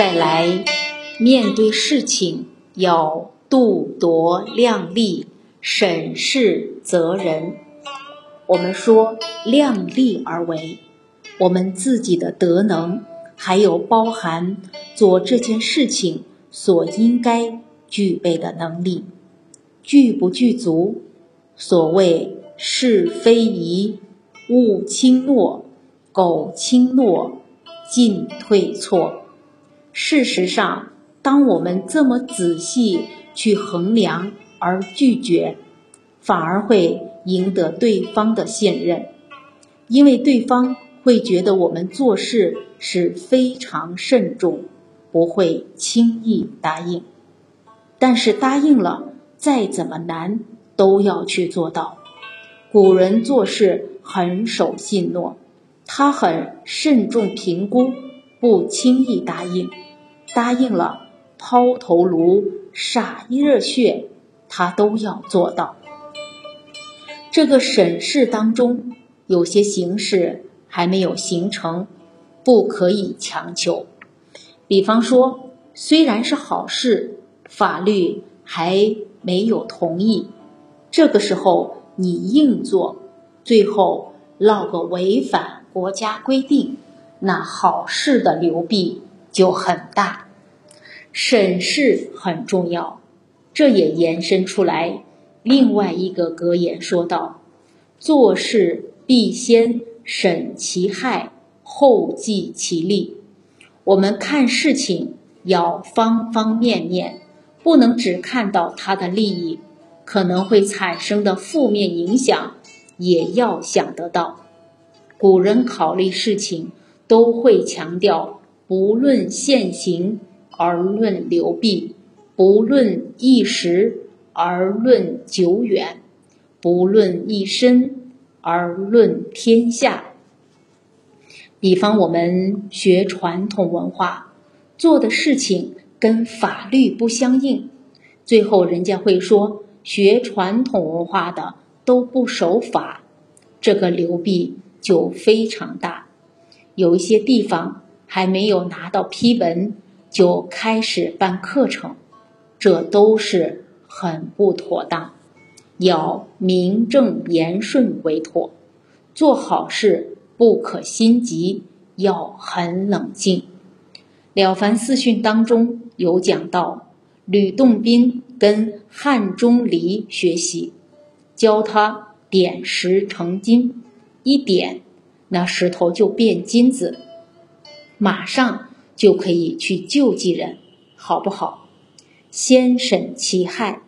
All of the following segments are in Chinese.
再来，面对事情要度夺量力，审视责人。我们说量力而为，我们自己的德能，还有包含做这件事情所应该具备的能力，具不具足？所谓是非宜，勿轻诺，苟轻诺，进退错。事实上，当我们这么仔细去衡量而拒绝，反而会赢得对方的信任，因为对方会觉得我们做事是非常慎重，不会轻易答应。但是答应了，再怎么难都要去做到。古人做事很守信诺，他很慎重评估，不轻易答应。答应了，抛头颅、洒热血，他都要做到。这个审视当中，有些形式还没有形成，不可以强求。比方说，虽然是好事，法律还没有同意，这个时候你硬做，最后落个违反国家规定，那好事的流弊。就很大，审视很重要，这也延伸出来另外一个格言，说道：做事必先审其害，后计其利。我们看事情要方方面面，不能只看到它的利益，可能会产生的负面影响也要想得到。古人考虑事情都会强调。不论现行而论流弊，不论一时而论久远，不论一生而论天下。比方我们学传统文化，做的事情跟法律不相应，最后人家会说学传统文化的都不守法，这个流弊就非常大。有一些地方。还没有拿到批文就开始办课程，这都是很不妥当。要名正言顺为妥。做好事不可心急，要很冷静。《了凡四训》当中有讲到，吕洞宾跟汉钟离学习，教他点石成金，一点那石头就变金子。马上就可以去救济人，好不好？先审其害。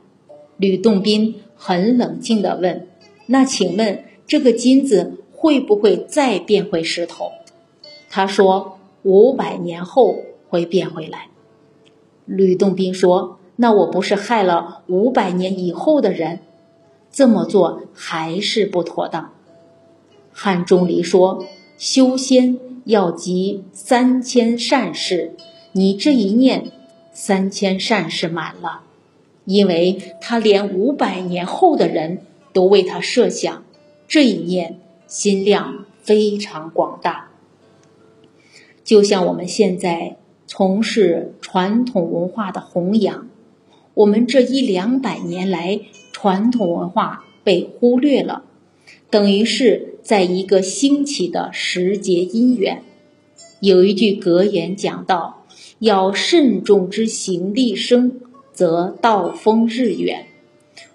吕洞宾很冷静地问：“那请问这个金子会不会再变回石头？”他说：“五百年后会变回来。”吕洞宾说：“那我不是害了五百年以后的人？这么做还是不妥当。”汉钟离说：“修仙。”要积三千善事，你这一念三千善事满了，因为他连五百年后的人都为他设想，这一念心量非常广大。就像我们现在从事传统文化的弘扬，我们这一两百年来传统文化被忽略了。等于是在一个兴起的时节因缘，有一句格言讲到：“要慎重之行立生，则道风日远。”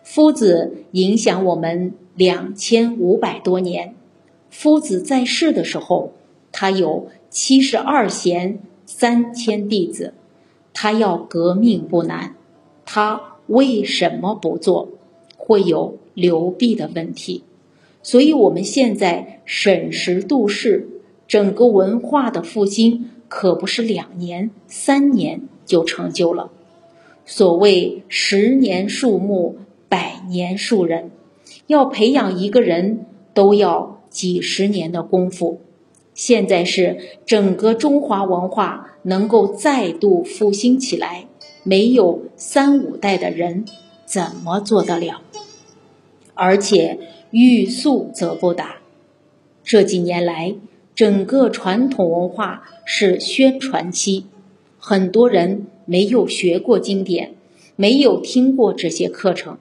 夫子影响我们两千五百多年。夫子在世的时候，他有七十二贤三千弟子，他要革命不难，他为什么不做？会有流弊的问题。所以，我们现在审时度势，整个文化的复兴可不是两年、三年就成就了。所谓“十年树木，百年树人”，要培养一个人都要几十年的功夫。现在是整个中华文化能够再度复兴起来，没有三五代的人怎么做得了？而且。欲速则不达。这几年来，整个传统文化是宣传期，很多人没有学过经典，没有听过这些课程，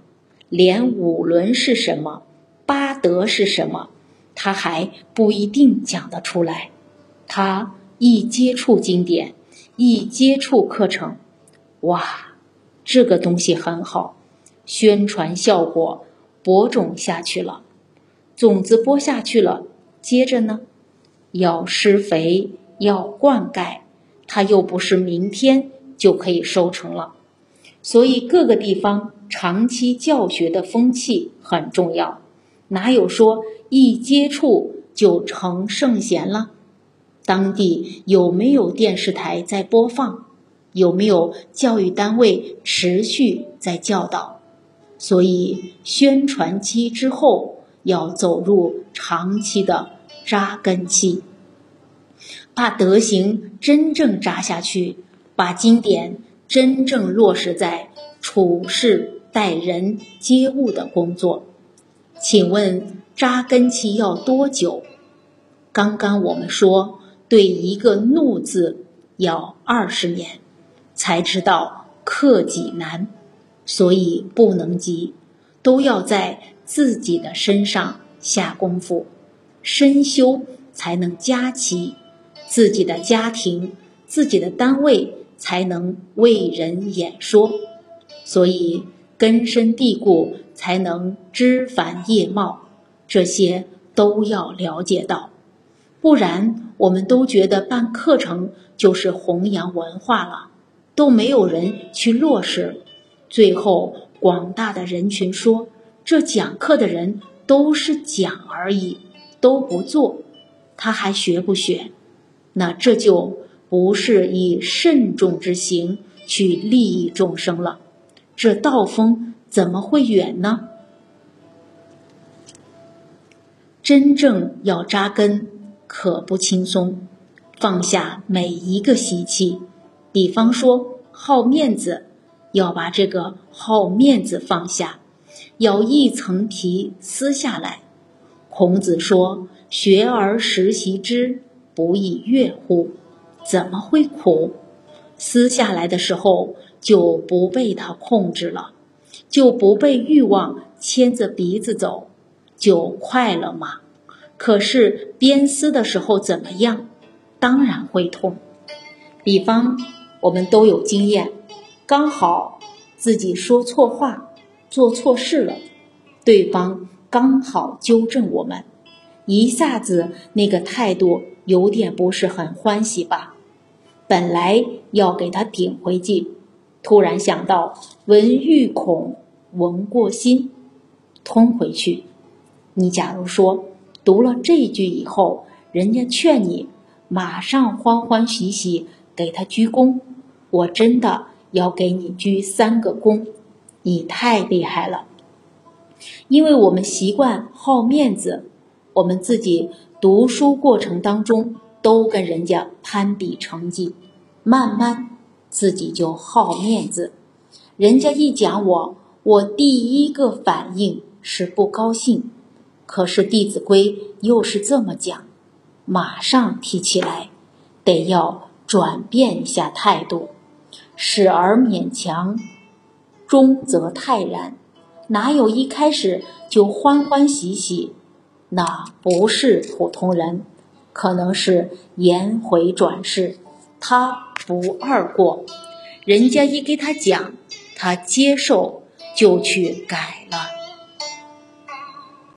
连五伦是什么、八德是什么，他还不一定讲得出来。他一接触经典，一接触课程，哇，这个东西很好，宣传效果播种下去了，种子播下去了，接着呢，要施肥，要灌溉。它又不是明天就可以收成了，所以各个地方长期教学的风气很重要。哪有说一接触就成圣贤了？当地有没有电视台在播放？有没有教育单位持续在教导？所以宣传期之后要走入长期的扎根期。把德行真正扎下去，把经典真正落实在处事待人接物的工作。请问扎根期要多久？刚刚我们说，对一个“怒”字要二十年，才知道克己难，所以不能急，都要在自己的身上下功夫，深修才能佳期。自己的家庭、自己的单位才能为人演说，所以根深蒂固才能枝繁叶茂，这些都要了解到，不然我们都觉得办课程就是弘扬文化了，都没有人去落实，最后广大的人群说这讲课的人都是讲而已，都不做，他还学不学？那这就不是以慎重之行去利益众生了，这道风怎么会远呢？真正要扎根，可不轻松。放下每一个习气，比方说好面子，要把这个好面子放下，要一层皮撕下来。孔子说：“学而时习之。”不亦乐乎？怎么会苦？撕下来的时候就不被它控制了，就不被欲望牵着鼻子走，就快了嘛？可是边撕的时候怎么样？当然会痛。比方我们都有经验，刚好自己说错话、做错事了，对方刚好纠正我们，一下子那个态度。有点不是很欢喜吧？本来要给他顶回去，突然想到“闻欲恐，闻过心”，通回去。你假如说读了这句以后，人家劝你马上欢欢喜喜给他鞠躬，我真的要给你鞠三个躬，你太厉害了。因为我们习惯好面子，我们自己。读书过程当中都跟人家攀比成绩，慢慢自己就好面子。人家一讲我，我第一个反应是不高兴。可是《弟子规》又是这么讲，马上提起来，得要转变一下态度。始而勉强，终则泰然。哪有一开始就欢欢喜喜？那不是普通人，可能是颜回转世，他不二过。人家一给他讲，他接受就去改了。